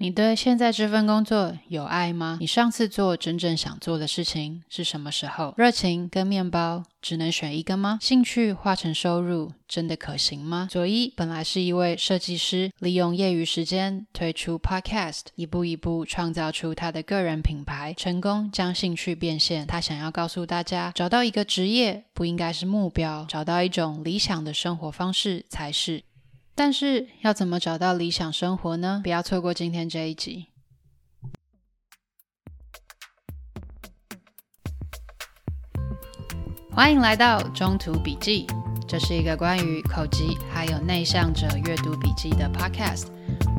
你对现在这份工作有爱吗？你上次做真正想做的事情是什么时候？热情跟面包只能选一个吗？兴趣化成收入真的可行吗？佐伊本来是一位设计师，利用业余时间推出 Podcast，一步一步创造出他的个人品牌，成功将兴趣变现。他想要告诉大家，找到一个职业不应该是目标，找到一种理想的生活方式才是。但是要怎么找到理想生活呢？不要错过今天这一集。欢迎来到中途笔记，这是一个关于口疾还有内向者阅读笔记的 podcast。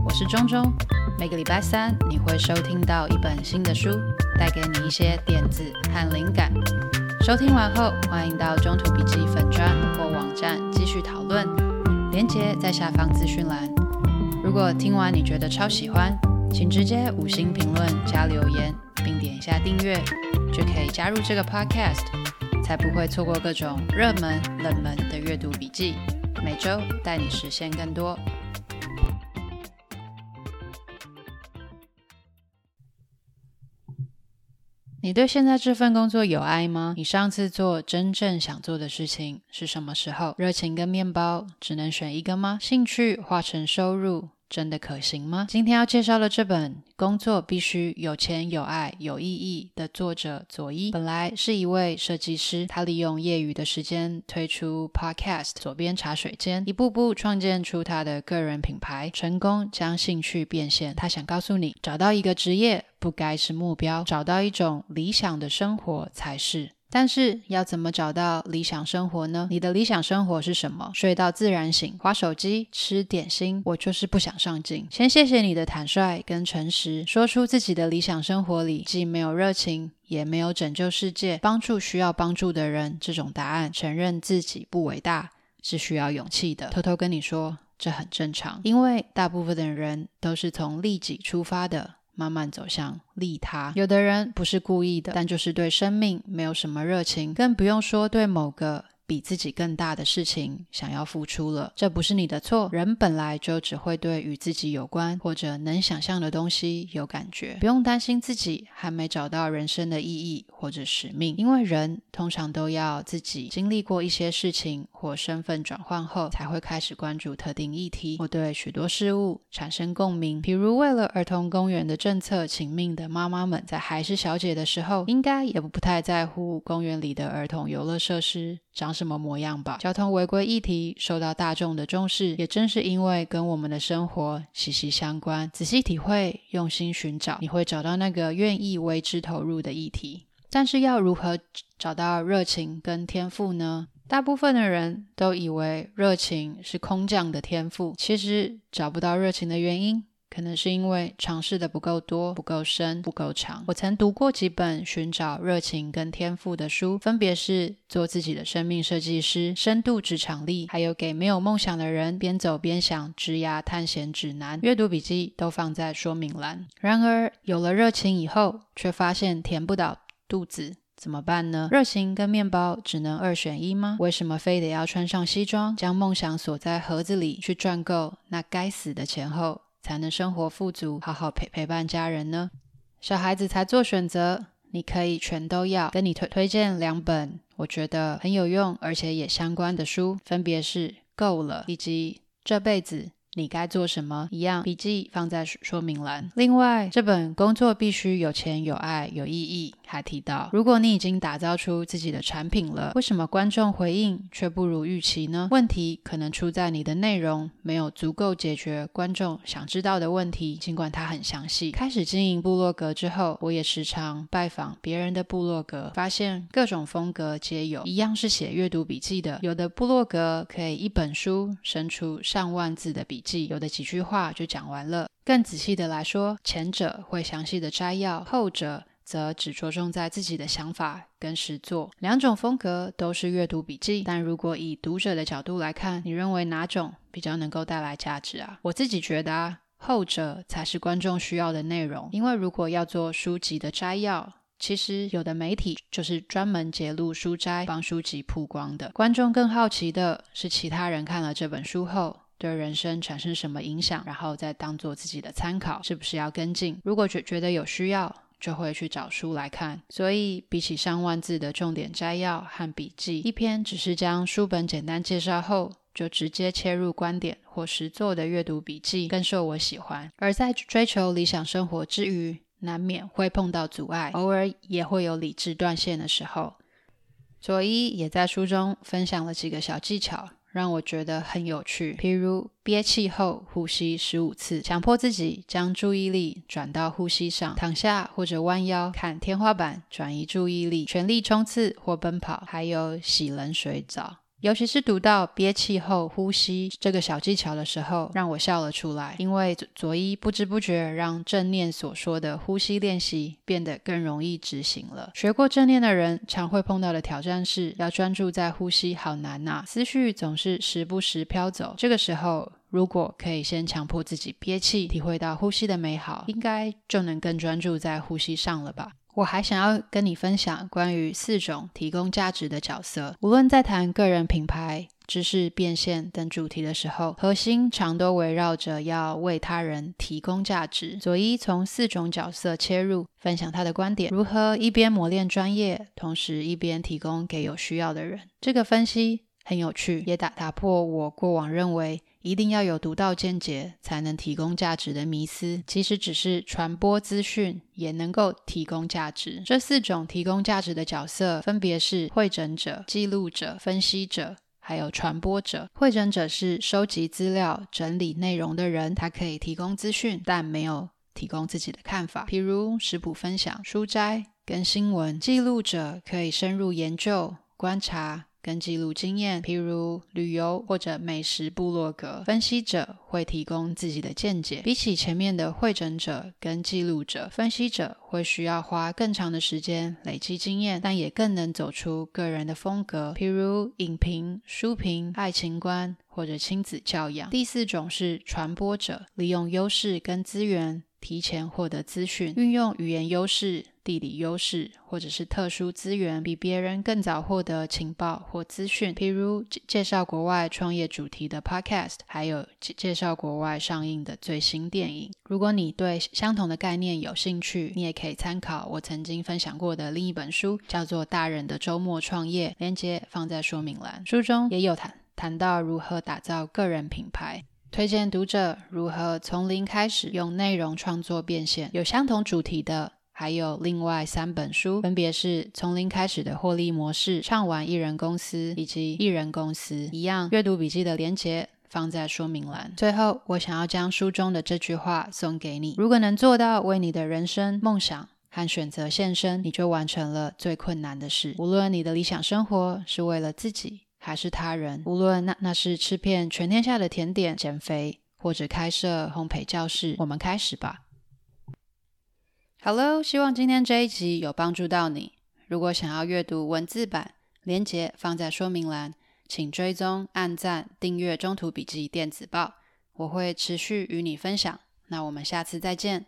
我是中中，每个礼拜三你会收听到一本新的书，带给你一些点子和灵感。收听完后，欢迎到中途笔记粉专或网站继续讨论。链接在下方资讯栏。如果听完你觉得超喜欢，请直接五星评论加留言，并点一下订阅，就可以加入这个 podcast，才不会错过各种热门、冷门的阅读笔记。每周带你实现更多。你对现在这份工作有爱吗？你上次做真正想做的事情是什么时候？热情跟面包只能选一个吗？兴趣化成收入真的可行吗？今天要介绍的这本《工作必须有钱、有爱、有意义》的作者佐伊，本来是一位设计师，他利用业余的时间推出 Podcast，左边茶水间，一步步创建出他的个人品牌，成功将兴趣变现。他想告诉你，找到一个职业不该是目标，找到一种理想的生活才是。但是要怎么找到理想生活呢？你的理想生活是什么？睡到自然醒，划手机，吃点心，我就是不想上进。先谢谢你的坦率跟诚实，说出自己的理想生活里既没有热情，也没有拯救世界、帮助需要帮助的人这种答案。承认自己不伟大是需要勇气的。偷偷跟你说，这很正常，因为大部分的人都是从利己出发的。慢慢走向利他。有的人不是故意的，但就是对生命没有什么热情，更不用说对某个比自己更大的事情想要付出了。这不是你的错。人本来就只会对与自己有关或者能想象的东西有感觉，不用担心自己还没找到人生的意义或者使命，因为人通常都要自己经历过一些事情。或身份转换后，才会开始关注特定议题，或对许多事物产生共鸣。比如，为了儿童公园的政策请命的妈妈们，在还是小姐的时候，应该也不太在乎公园里的儿童游乐设施长什么模样吧？交通违规议题受到大众的重视，也正是因为跟我们的生活息息相关。仔细体会，用心寻找，你会找到那个愿意为之投入的议题。但是，要如何找到热情跟天赋呢？大部分的人都以为热情是空降的天赋，其实找不到热情的原因，可能是因为尝试的不够多、不够深、不够长。我曾读过几本寻找热情跟天赋的书，分别是《做自己的生命设计师》、《深度职场力》，还有《给没有梦想的人边走边想职涯探险指南》。阅读笔记都放在说明栏。然而，有了热情以后，却发现填不到肚子。怎么办呢？热情跟面包只能二选一吗？为什么非得要穿上西装，将梦想锁在盒子里，去赚够那该死的钱后，才能生活富足，好好陪陪伴家人呢？小孩子才做选择，你可以全都要。跟你推推荐两本我觉得很有用，而且也相关的书，分别是《够了》以及《这辈子》。你该做什么？一样，笔记放在说明栏。另外，这本工作必须有钱、有爱、有意义，还提到，如果你已经打造出自己的产品了，为什么观众回应却不如预期呢？问题可能出在你的内容没有足够解决观众想知道的问题，尽管它很详细。开始经营部落格之后，我也时常拜访别人的部落格，发现各种风格皆有，一样是写阅读笔记的，有的部落格可以一本书生出上万字的笔记。有的几句话就讲完了。更仔细的来说，前者会详细的摘要，后者则只着重在自己的想法跟实作。两种风格都是阅读笔记，但如果以读者的角度来看，你认为哪种比较能够带来价值啊？我自己觉得啊，后者才是观众需要的内容。因为如果要做书籍的摘要，其实有的媒体就是专门揭露书摘，帮书籍曝光的。观众更好奇的是，其他人看了这本书后。对人生产生什么影响，然后再当做自己的参考，是不是要跟进？如果觉觉得有需要，就会去找书来看。所以，比起上万字的重点摘要和笔记，一篇只是将书本简单介绍后，就直接切入观点或实作的阅读笔记，更受我喜欢。而在追求理想生活之余，难免会碰到阻碍，偶尔也会有理智断线的时候。佐伊也在书中分享了几个小技巧。让我觉得很有趣，譬如憋气后呼吸十五次，强迫自己将注意力转到呼吸上，躺下或者弯腰看天花板，转移注意力，全力冲刺或奔跑，还有洗冷水澡。尤其是读到憋气后呼吸这个小技巧的时候，让我笑了出来，因为佐伊不知不觉让正念所说的呼吸练习变得更容易执行了。学过正念的人常会碰到的挑战是，要专注在呼吸好难呐，思绪总是时不时飘走。这个时候，如果可以先强迫自己憋气，体会到呼吸的美好，应该就能更专注在呼吸上了吧。我还想要跟你分享关于四种提供价值的角色。无论在谈个人品牌、知识变现等主题的时候，核心常都围绕着要为他人提供价值。佐伊从四种角色切入，分享他的观点：如何一边磨练专业，同时一边提供给有需要的人。这个分析很有趣，也打打破我过往认为。一定要有独到见解才能提供价值的迷思，其实只是传播资讯也能够提供价值。这四种提供价值的角色分别是汇整者、记录者、分析者，还有传播者。汇整者是收集资料、整理内容的人，他可以提供资讯，但没有提供自己的看法，譬如食谱分享、书摘跟新闻。记录者可以深入研究、观察。跟记录经验，譬如旅游或者美食部落格。分析者会提供自己的见解。比起前面的汇整者跟记录者，分析者会需要花更长的时间累积经验，但也更能走出个人的风格，譬如影评、书评、爱情观或者亲子教养。第四种是传播者，利用优势跟资源。提前获得资讯，运用语言优势、地理优势或者是特殊资源，比别人更早获得情报或资讯。譬如介绍国外创业主题的 Podcast，还有介绍国外上映的最新电影。如果你对相同的概念有兴趣，你也可以参考我曾经分享过的另一本书，叫做《大人的周末创业》，链接放在说明栏。书中也有谈谈到如何打造个人品牌。推荐读者如何从零开始用内容创作变现。有相同主题的，还有另外三本书，分别是《从零开始的获利模式》、《唱完一人公司》以及《一人公司》。一样，阅读笔记的连结放在说明栏。最后，我想要将书中的这句话送给你：如果能做到为你的人生梦想和选择献身，你就完成了最困难的事。无论你的理想生活是为了自己。还是他人，无论那那是吃遍全天下的甜点、减肥，或者开设烘焙教室，我们开始吧。Hello，希望今天这一集有帮助到你。如果想要阅读文字版，连接放在说明栏，请追踪、按赞、订阅中途笔记电子报，我会持续与你分享。那我们下次再见。